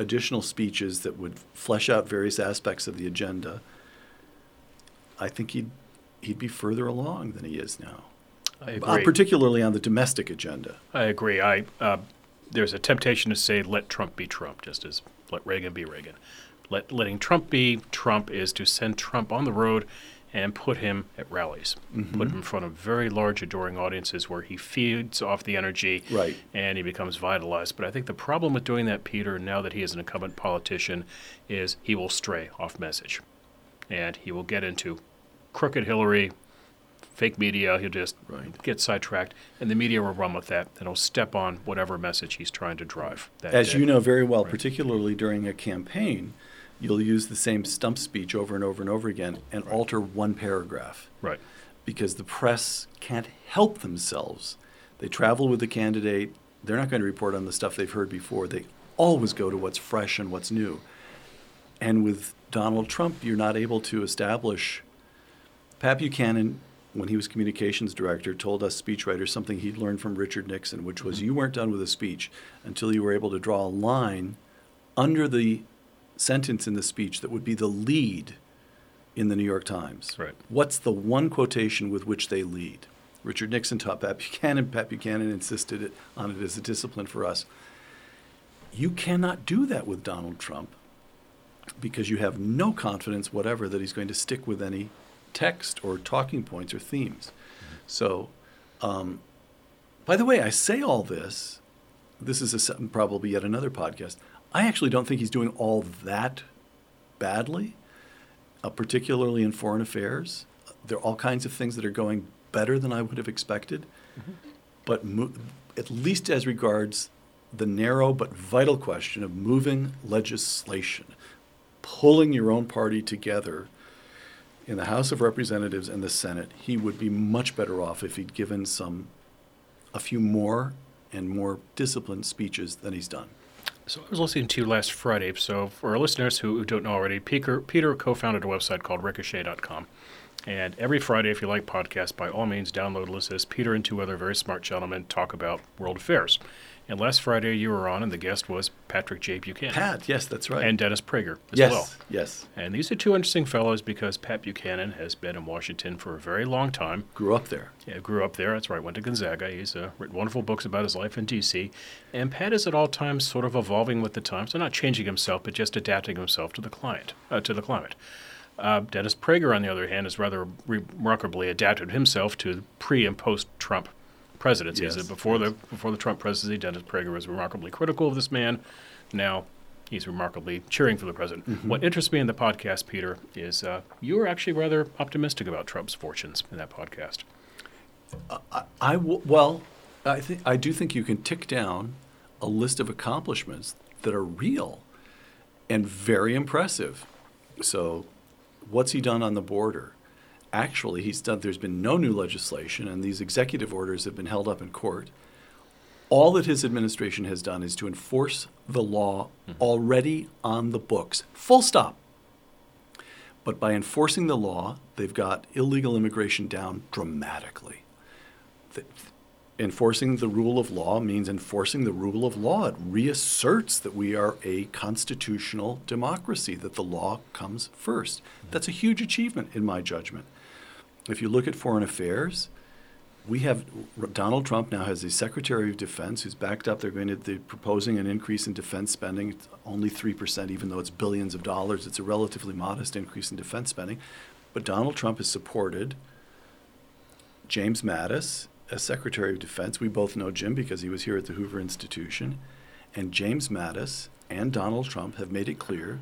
additional speeches that would flesh out various aspects of the agenda, I think he'd he'd be further along than he is now. I Uh, particularly on the domestic agenda. I agree. I uh, there's a temptation to say let Trump be Trump, just as let Reagan be Reagan. Let letting Trump be Trump is to send Trump on the road and put him at rallies, mm-hmm. put him in front of very large, adoring audiences where he feeds off the energy Right. and he becomes vitalized. But I think the problem with doing that, Peter, now that he is an incumbent politician, is he will stray off message. And he will get into crooked Hillary, fake media. He'll just Right. get sidetracked, and the media will run with that, and he'll step on whatever message he's trying to drive. That As day. you know very well, particularly during a campaign, you'll use the same stump speech over and over and over again and alter one paragraph Right. because the press can't help themselves. They travel with the candidate. They're not going to report on the stuff they've heard before. They always go to what's fresh and what's new. And with Donald Trump, you're not able to establish. Pat Buchanan, when he was communications director, told us speechwriters something he'd learned from Richard Nixon, which was mm-hmm. you weren't done with a speech until you were able to draw a line under the sentence in the speech that would be the lead in the New York Times. Right. What's the one quotation with which they lead? Richard Nixon taught Pat Buchanan. Pat Buchanan insisted on it as a discipline for us. You cannot do that with Donald Trump because you have no confidence whatever that he's going to stick with any text or talking points or themes. So, um, by the way, I say all this. This is a, probably yet another podcast. I actually don't think he's doing all that badly, uh, particularly in foreign affairs. There are all kinds of things that are going better than I would have expected. But mo- at least as regards the narrow but vital question of moving legislation, pulling your own party together in the House of Representatives and the Senate, he would be much better off if he'd given some, a few more and more disciplined speeches than he's done. So I was listening to you last Friday. So for our listeners who, don't know already, Peter, Peter co-founded a website called Ricochet.com. And every Friday, if you like podcasts, by all means, download list as Peter and two other very smart gentlemen talk about world affairs. And last Friday, you were on, and the guest was Patrick J. Buchanan. Pat, yes, that's right. And Dennis Prager as yes, well. yes. And these are two interesting fellows because Pat Buchanan has been in Washington for a very long time. Grew up there. Yeah, grew up there. That's right. Went to Gonzaga. He's uh, written wonderful books about his life in D.C. And Pat is at all times sort of evolving with the times, so not changing himself, but just adapting himself to the client, uh, to the climate. Uh, Dennis Prager, on the other hand, has rather remarkably adapted himself to pre and post Trump presidencies. Yes, Before yes. the before the Trump presidency, Dennis Prager was remarkably critical of this man. Now he's remarkably cheering for the president. Mm-hmm. What interests me in the podcast, Peter, is uh, you were actually rather optimistic about Trump's fortunes in that podcast. I w- well, I think I do think you can tick down a list of accomplishments that are real and very impressive. So, what's he done on the border? Actually, he's done. There's been no new legislation, and these executive orders have been held up in court. All that his administration has done is to enforce the law mm-hmm. already on the books. Full stop. But by enforcing the law, they've got illegal immigration down dramatically th- enforcing the rule of law means enforcing the rule of law. It reasserts that we are a constitutional democracy, that the law comes first. Mm-hmm. That's a huge achievement, in my judgment. If you look at foreign affairs, we have Donald Trump now has a Secretary of Defense who's backed up. They're going to they're proposing an increase in defense spending. It's only three percent, even though it's billions of dollars. It's a relatively modest increase in defense spending. But Donald Trump has supported James Mattis as Secretary of Defense. We both know Jim because he was here at the Hoover Institution. And James Mattis and Donald Trump have made it clear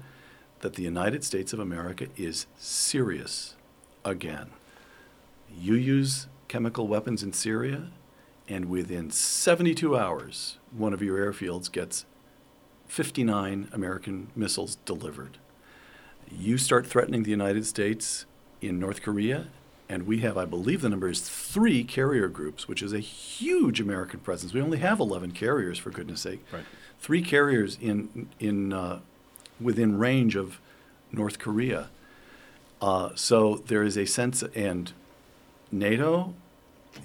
that the United States of America is serious again. You use chemical weapons in Syria, and within 72 hours, one of your airfields gets 59 American missiles delivered. You start threatening the United States in North Korea, and we have, I believe the number is three carrier groups, which is a huge American presence. We only have 11 carriers, for goodness sake. Right. Three carriers in, in, uh, within range of North Korea. Uh, so there is a sense, and NATO,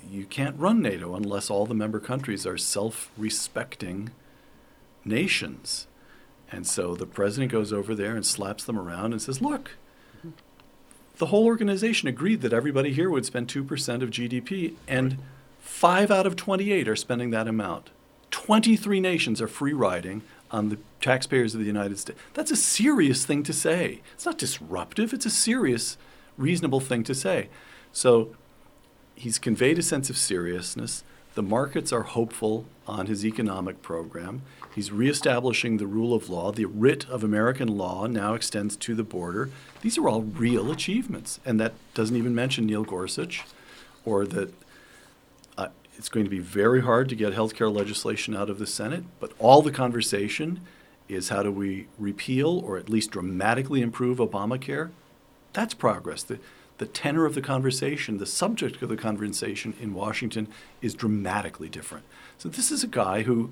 you can't run NATO unless all the member countries are self respecting nations. And so the president goes over there and slaps them around and says, Look, the whole organization agreed that everybody here would spend 2% of GDP, and five out of 28 are spending that amount. 23 nations are free riding on the taxpayers of the United States. That's a serious thing to say. It's not disruptive, it's a serious reasonable thing to say. So he's conveyed a sense of seriousness. The markets are hopeful on his economic program. He's reestablishing the rule of law. The writ of American law now extends to the border. These are all real achievements. And that doesn't even mention Neil Gorsuch or that uh, it's going to be very hard to get health care legislation out of the Senate. But all the conversation is how do we repeal or at least dramatically improve Obamacare? That's progress. The, the tenor of the conversation, the subject of the conversation in Washington is dramatically different. So this is a guy who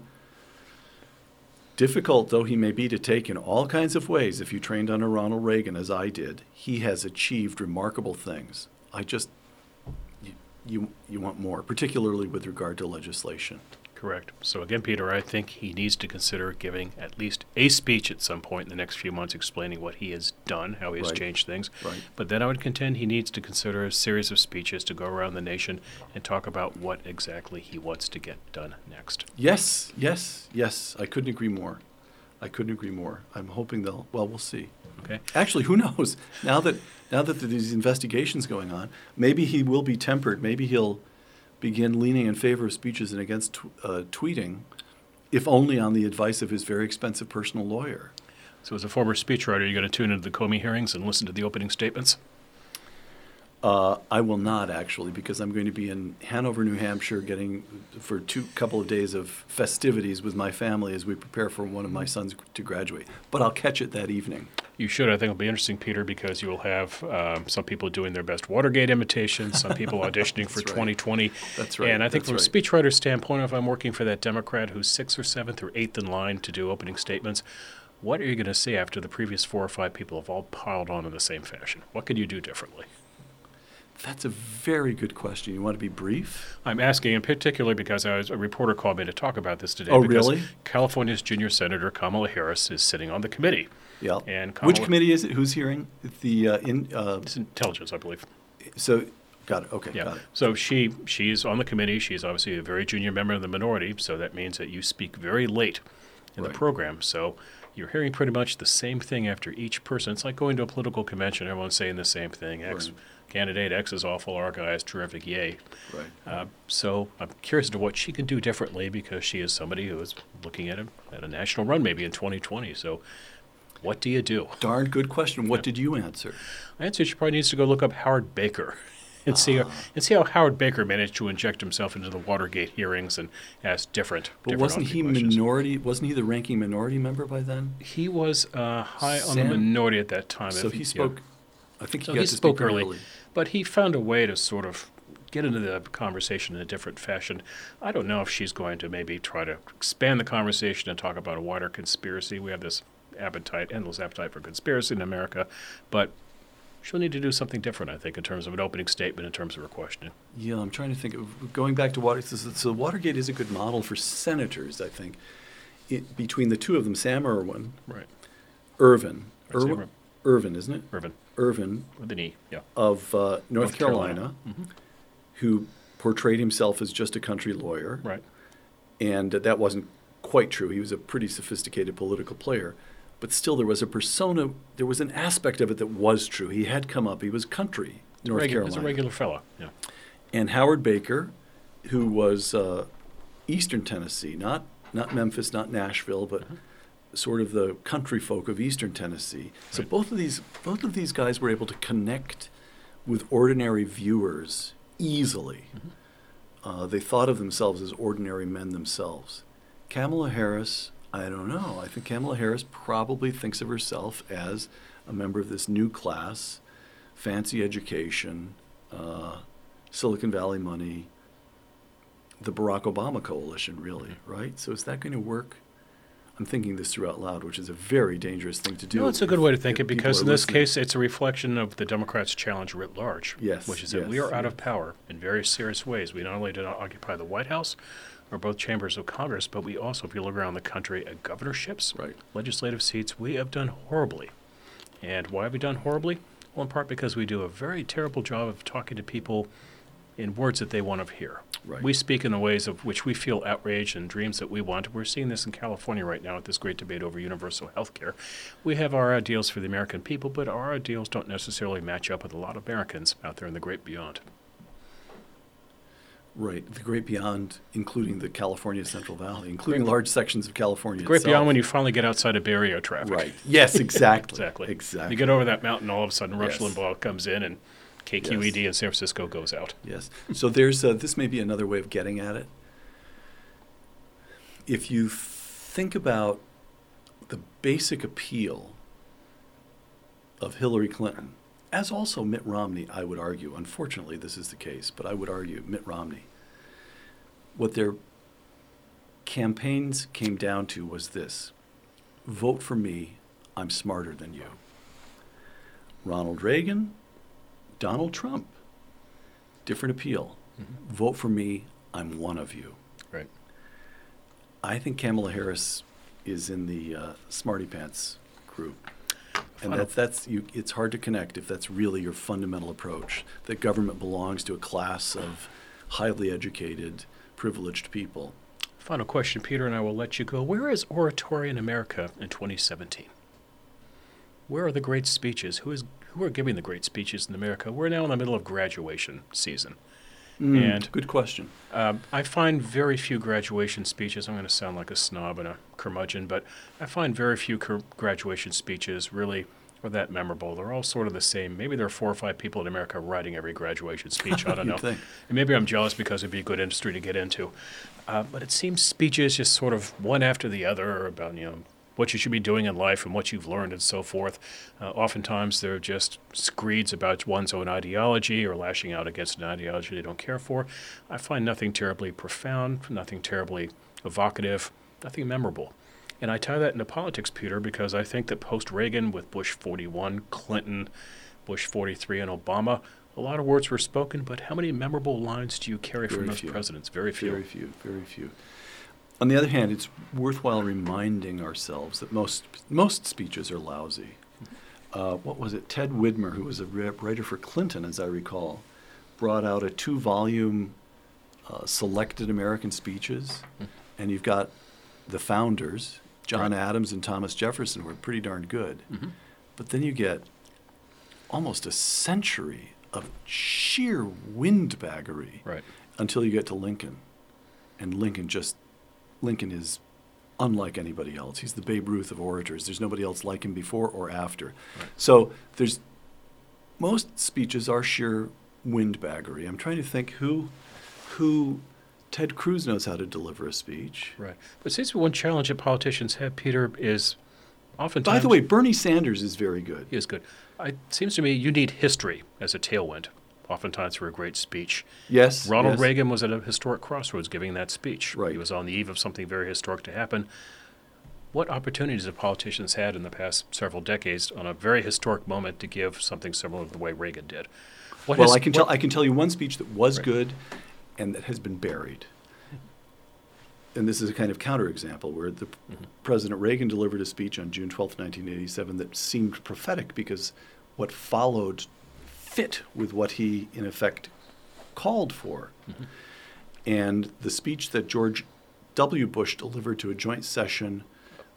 difficult though he may be to take in all kinds of ways, if you trained under Ronald Reagan as I did, he has achieved remarkable things. I just, you, you, you want more, particularly with regard to legislation. Correct. So again, Peter, I think he needs to consider giving at least a speech at some point in the next few months explaining what he has done, how he has Right. changed things. Right. But then I would contend he needs to consider a series of speeches to go around the nation and talk about what exactly he wants to get done next. Yes, yes, yes. I couldn't agree more. I couldn't agree more. I'm hoping they'll. Well, we'll see. Okay? Actually, who knows? Now that now that these investigations going on, maybe he will be tempered. Maybe he'll begin leaning in favor of speeches and against uh, tweeting, if only on the advice of his very expensive personal lawyer. So as a former speechwriter, you going to tune into the Comey hearings and listen to the opening statements? Uh, I will not actually, because I'm going to be in Hanover, New Hampshire, getting for two couple of days of festivities with my family as we prepare for one of my sons to graduate. But I'll catch it that evening. You should. I think it'll be interesting, Peter, because you will have um, some people doing their best Watergate imitations, some people <laughs> auditioning for right. 2020. That's right. And I think That's from right. a speechwriter standpoint, if I'm working for that Democrat who's sixth or seventh or eighth in line to do opening statements, what are you going to say after the previous four or five people have all piled on in the same fashion? What could you do differently? That's a very good question. You want to be brief? I'm asking in particular because I was, a reporter called me to talk about this today. Oh, because really? California's junior senator Kamala Harris is sitting on the committee. Yeah. And Which committee is it? Who's hearing the uh, in? Uh, It's intelligence, I believe. so, got it. Okay, Yeah. got it. So she she's on the committee. She's obviously a very junior member of the minority, so that means that you speak very late in Right. the program. So you're hearing pretty much the same thing after each person. It's like going to a political convention. Everyone's saying the same thing. X Right. Candidate X is awful. Our guy is terrific. Yay. Right. Uh, so I'm curious to what she can do differently because she is somebody who is looking at a, at a national run maybe in 2020. So what do you do? Darn good question. What did you answer? I answer she probably needs to go look up Howard Baker <laughs> and see Ah. how, and see how Howard Baker managed to inject himself into the Watergate hearings and ask different. But different wasn't he questions. minority? Wasn't he the ranking minority member by then? He was uh, high on the minority at that time. So he yeah. spoke. I think he So he to spoke speak early, early. But he found a way to sort of get into the conversation in a different fashion. I don't know if she's going to maybe try to expand the conversation and talk about a wider conspiracy. We have this appetite, endless appetite for conspiracy in America, but she'll need to do something different, I think, in terms of an opening statement, in terms of her questioning. Yeah, I'm trying to think of going back to Watergate, So, Watergate is a good model for senators, I think. It, between the two of them, Sam Irwin, Right. Irvin, Irwin, Ir- Irvin, isn't it? Irvin, Irvin with an E, yeah. of uh, North, North Carolina. Carolina, Mhm. who portrayed himself as just a country lawyer, Right. and that wasn't quite true. He was a pretty sophisticated political player, but still there was a persona, there was an aspect of it that was true. He had come up. He was country, North Regu- Carolina. He's a regular fellow, yeah. and Howard Baker, who was uh, Eastern Tennessee, not not Memphis, not Nashville, but sort of the country folk of Eastern Tennessee. So Right. both of these both of these guys were able to connect with ordinary viewers easily. Uh, they thought of themselves as ordinary men themselves. Kamala Harris, I don't know. I think Kamala Harris probably thinks of herself as a member of this new class, fancy education, uh, Silicon Valley money, the Barack Obama coalition, really, right? So is that going to work? I'm thinking this through out loud, which is a very dangerous thing to do. No, it's a good if- way to think it because in this listening. case, it's a reflection of the Democrats' challenge writ large. Yes, Which is that we are out of power in very serious ways. We not only do not occupy the White House or both chambers of Congress, but we also, if you look around the country, at governorships, Right. legislative seats, we have done horribly. And why have we done horribly? Well, in part because we do a very terrible job of talking to people in words that they want to hear. Right. We speak in the ways of which we feel outraged and dreams that we want. We're seeing this in California right now with this great debate over universal health care. We have our ideals for the American people, but our ideals don't necessarily match up with a lot of Americans out there in the great beyond. Right, the great beyond, including the California Central Valley, including large sections of California. The great itself. beyond when you finally get outside of Area traffic. Right. Yes, exactly. Exactly. <laughs> Exactly. You get over that mountain, all of a sudden Rush Yes. Limbaugh comes in and KQED in San Francisco goes out. Yes. So there's uh, this may be another way of getting at it. If you think about the basic appeal of Hillary Clinton, as also Mitt Romney, I would argue. Unfortunately, this is the case, but I would argue Mitt Romney. What their campaigns came down to was this vote for me, I'm smarter than you. Ronald Reagan, Donald Trump, different appeal. Vote for me, I'm one of you. Right. I think Kamala Harris is in the uh, smarty pants group. And that's, that's you, it's hard to connect if that's really your fundamental approach that government belongs to a class of highly educated, privileged people. Final question, Peter, and I will let you go. Where is oratory in America in 2017? Where are the great speeches? Who is who are giving the great speeches in America? We're now in the middle of graduation season. And- good question. Um, I find very few graduation speeches. I'm going to sound like a snob and a curmudgeon, but I find very few cur- graduation speeches really are that memorable. They're all sort of the same. Maybe there are four or five people in America writing every graduation speech. I don't <laughs> know. Think. And maybe I'm jealous because it'd be a good industry to get into. Uh, but it seems speeches just sort of one after the other about, you know, what you should be doing in life and what you've learned and so forth. Uh, oftentimes they're just screeds about one's own ideology or lashing out against an ideology they don't care for. I find nothing terribly profound, nothing terribly evocative, nothing memorable. And I tie that into politics, Peter, because I think that post Reagan, with Bush 41, Clinton, Bush 43, and Obama, a lot of words were spoken, but how many memorable lines do you carry from Very those few. presidents? Very few. Very few, very few. On the other hand, it's worthwhile reminding ourselves that most most speeches are lousy. Uh, what was it? Ted Widmer, who was a ri- writer for Clinton, as I recall, brought out a two-volume uh, selected American speeches, and you've got the founders, John Right. Adams and Thomas Jefferson, were pretty darn good. But then you get almost a century of sheer windbaggery Right. until you get to Lincoln. And Lincoln just, Lincoln is unlike anybody else. He's the Babe Ruth of orators. There's nobody else like him before or after. So there's, most speeches are sheer windbaggery. I'm trying to think who, who, Ted Cruz knows how to deliver a speech. Right. But it seems to be one challenge that politicians have, Peter, is oftentimes. By the way, Bernie Sanders is very good. he is good. It seems to me you need history as a tailwind, oftentimes for a great speech. Yes. Ronald yes. Reagan was at a historic crossroads giving that speech. Right. He was on the eve of something very historic to happen. What opportunities have politicians had in the past several decades on a very historic moment to give something similar to the way Reagan did? What well, has- I can tell. I can tell you one speech that was Right. good, and that has been buried. And this is a kind of counterexample where the Mm-hmm. President Reagan delivered a speech on June twelfth, 1987, that seemed prophetic because what followed fit with what he, in effect, called for. Mm-hmm. And the speech that George W. Bush delivered to a joint session,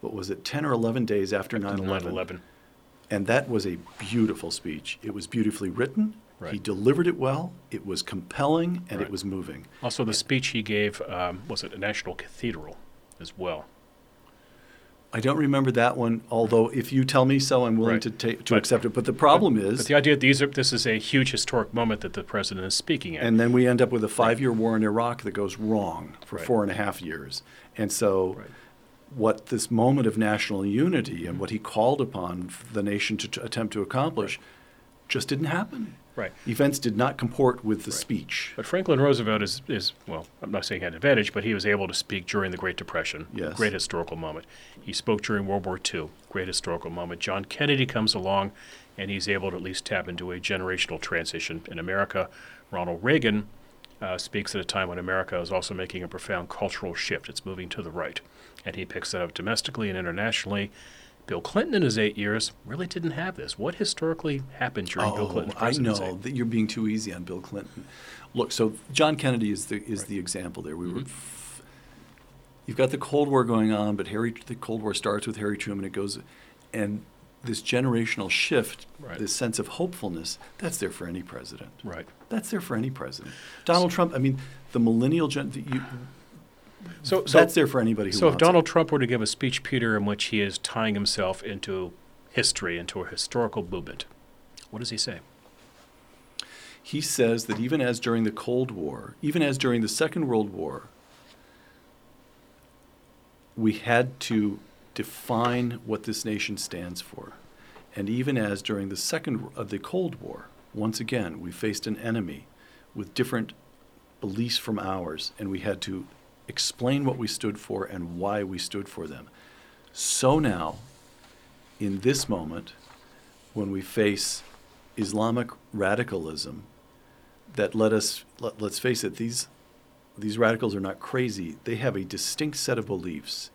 what was it, 10 or 11 days after 9 11? 9/11. And that was a beautiful speech. It was beautifully written. Right. He delivered it well. It was compelling and Right. it was moving. Also, the speech he gave um, was at a national cathedral as well. I don't remember that one, although if you tell me so, I'm willing Right. to take to But- accept it. But the problem But is, the idea that these are this is a huge historic moment that the president is speaking at. and then we end up with a five-year war in Iraq that goes wrong for Right. four and a half years. And so, Right. what this moment of national unity and mm-hmm. what he called upon the nation to, to attempt to accomplish just didn't happen. Right. Events did not comport with the Right. speech. But Franklin Roosevelt is, is, well, I'm not saying he had an advantage, but he was able to speak during the Great Depression. Yes. Great historical moment. He spoke during World War II. Great historical moment. John Kennedy comes along, and he's able to at least tap into a generational transition in America. Ronald Reagan uh, speaks at a time when America is also making a profound cultural shift. It's moving to the right. And he picks that up domestically and internationally. Bill Clinton in his eight years really didn't have this. What historically happened during Bill Clinton's Oh, I know that you're being too easy on Bill Clinton. Look, so John Kennedy is the is the example there. We were. Mm-hmm. F- you've got the Cold War going on, but Harry, the Cold War starts with Harry Truman. And it goes, and this generational shift, Right. this sense of hopefulness, that's there for any president. Right. That's there for any president. Donald Trump. I mean, the millennial gen. the- You, So, so that's there for anybody who So if wants it. Donald Trump were to give a speech, Peter, in which he is tying himself into history, into a historical movement, what does he say? He says that even as during the Cold War, even as during the Second World War, we had to define what this nation stands for. And even as during the second of uh, the Cold War, once again, we faced an enemy with different beliefs from ours, and we had to explain what we stood for and why we stood for them. So now, in this moment, when we face Islamic radicalism, that let us let, let's face it, these these radicals are not crazy. They have a distinct set of beliefs,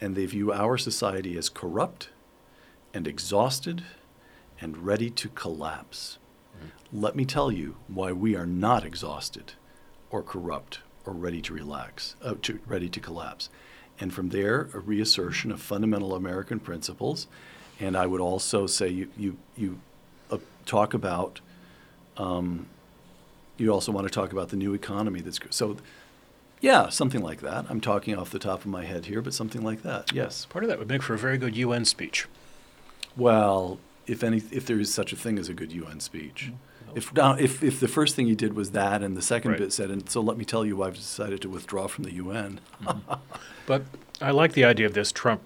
and they view our society as corrupt and exhausted and ready to collapse. Mm. Let me tell you why we are not exhausted or corrupt or ready to relax, uh, to, ready to collapse. And from there, a reassertion of fundamental American principles. And I would also say you, you, you uh, talk about, um, you also want to talk about the new economy that's so. Yeah, something like that. I'm talking off the top of my head here, but something like that. Yes. Part of that would make for a very good UN speech. Well, if any, if there is such a thing as a good UN speech, if if if the first thing he did was that, and the second Right. bit said, and so let me tell you, why I've decided to withdraw from the UN. Mm-hmm. But I like the idea of this Trump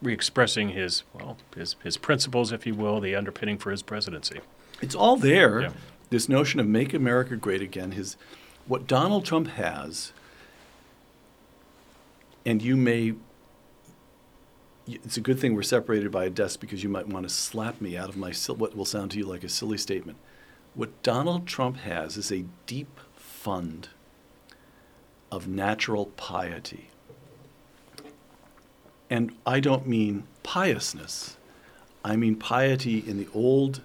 re-expressing his well his his principles, if you will, the underpinning for his presidency. It's all there. Yeah. This notion of make America great again. His what Donald Trump has, and you may. It's a good thing we're separated by a desk because you might want to slap me out of my what will sound to you like a silly statement. What Donald Trump has is a deep fund of natural piety. And I don't mean piousness. I mean piety in the old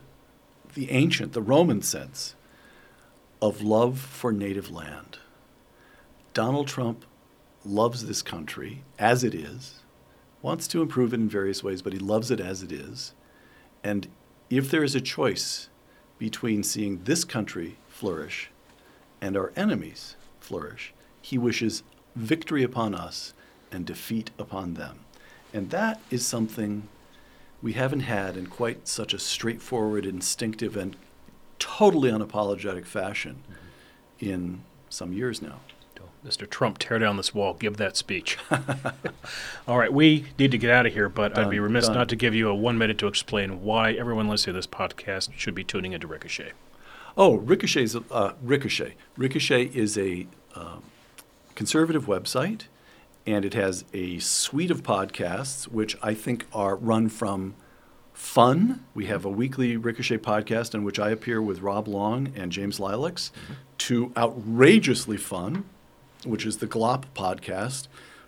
the ancient, the Roman sense of love for native land. Donald Trump loves this country as it is, wants to improve it in various ways, but he loves it as it is. And if there is a choice between seeing this country flourish and our enemies flourish, he wishes victory upon us and defeat upon them. And that is something we haven't had in quite such a straightforward, instinctive, and totally unapologetic fashion mm-hmm. in some years now. Mr. Trump, tear down this wall. Give that speech. <laughs> All right, we need to get out of here, but I'd be remiss done. not to give you a one minute to explain why everyone listening to this podcast should be tuning into Ricochet. Oh, Ricochet's uh, Ricochet. Ricochet is a um, conservative website, and it has a suite of podcasts which I think are run from fun. We have a weekly Ricochet podcast in which I appear with Rob Long and James Lileks, to outrageously fun, which is the Glop podcast.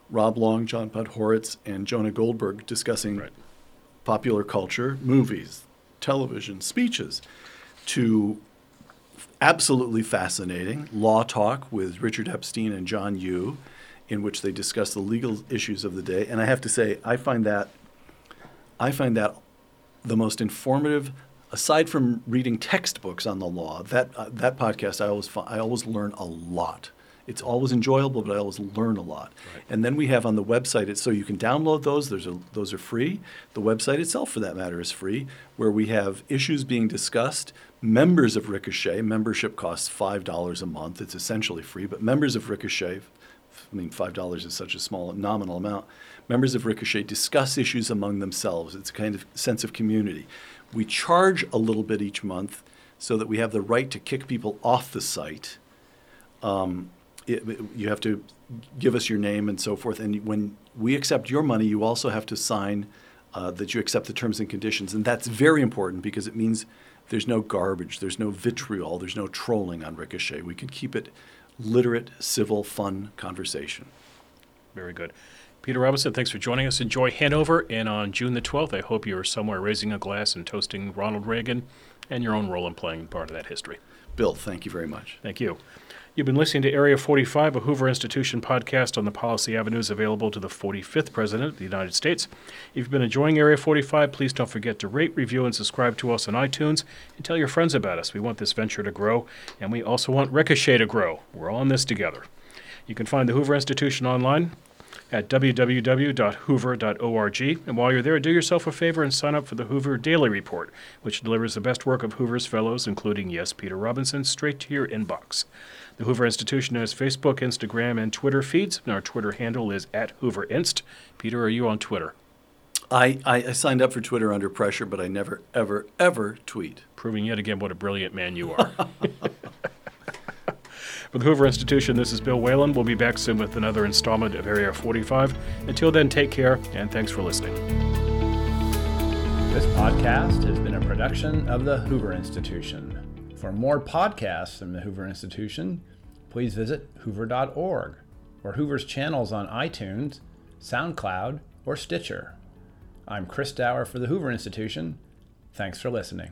Rob Long, John Podhoretz, and Jonah Goldberg discussing Right. popular culture, movies, television, speeches, to absolutely fascinating law talk with Richard Epstein and John Yoo, in which they discuss the legal issues of the day. And I have to say, I find that I find that the most informative. Aside from reading textbooks on the law, that uh, that podcast I always I always learn a lot. It's always enjoyable, but I always learn a lot. And then we have on the website, so you can download those. There's a, those are free. The website itself, for that matter, is free, where we have issues being discussed. Members of Ricochet, membership costs five dollars a month. It's essentially free, but members of Ricochet, I mean, five dollars is such a small nominal amount. Members of Ricochet discuss issues among themselves. It's a kind of sense of community. We charge a little bit each month so that we have the right to kick people off the site um, it, you have to give us your name and so forth. And when we accept your money, you also have to sign uh, that you accept the terms and conditions. And that's very important because it means there's no garbage, there's no vitriol, there's no trolling on Ricochet. We can keep it literate, civil, fun conversation. Very good. Peter Robinson, thanks for joining us. Enjoy Hanover, and on June the 12th, I hope you are somewhere raising a glass and toasting Ronald Reagan and your own role in playing part of that history. Bill, thank you very much. Thank you. You've been listening to Area 45, a Hoover Institution podcast on the policy avenues available to the 45th President of the United States. If you've been enjoying Area 45, please don't forget to rate, review, and subscribe to us on iTunes and tell your friends about us. We want this venture to grow, and we also want Ricochet to grow. We're all in this together. You can find the Hoover Institution online at www.hoover.org. And while you're there, do yourself a favor and sign up for the Hoover Daily Report, which delivers the best work of Hoover's fellows, including, yes, Peter Robinson, straight to your inbox. The Hoover Institution has Facebook, Instagram, and Twitter feeds, and our Twitter handle is at HooverInst. Peter, are you on Twitter? I, I, I signed up for Twitter under pressure, but I never, ever, ever tweet. Proving yet again what a brilliant man you are. <laughs> For the Hoover Institution, this is Bill Whalen. We'll be back soon with another installment of Area 45. Until then, take care, and thanks for listening. This podcast has been a production of the Hoover Institution. For more podcasts from the Hoover Institution, please visit hoover.org or Hoover's channels on iTunes, SoundCloud, or Stitcher. I'm Chris Dower for the Hoover Institution. Thanks for listening.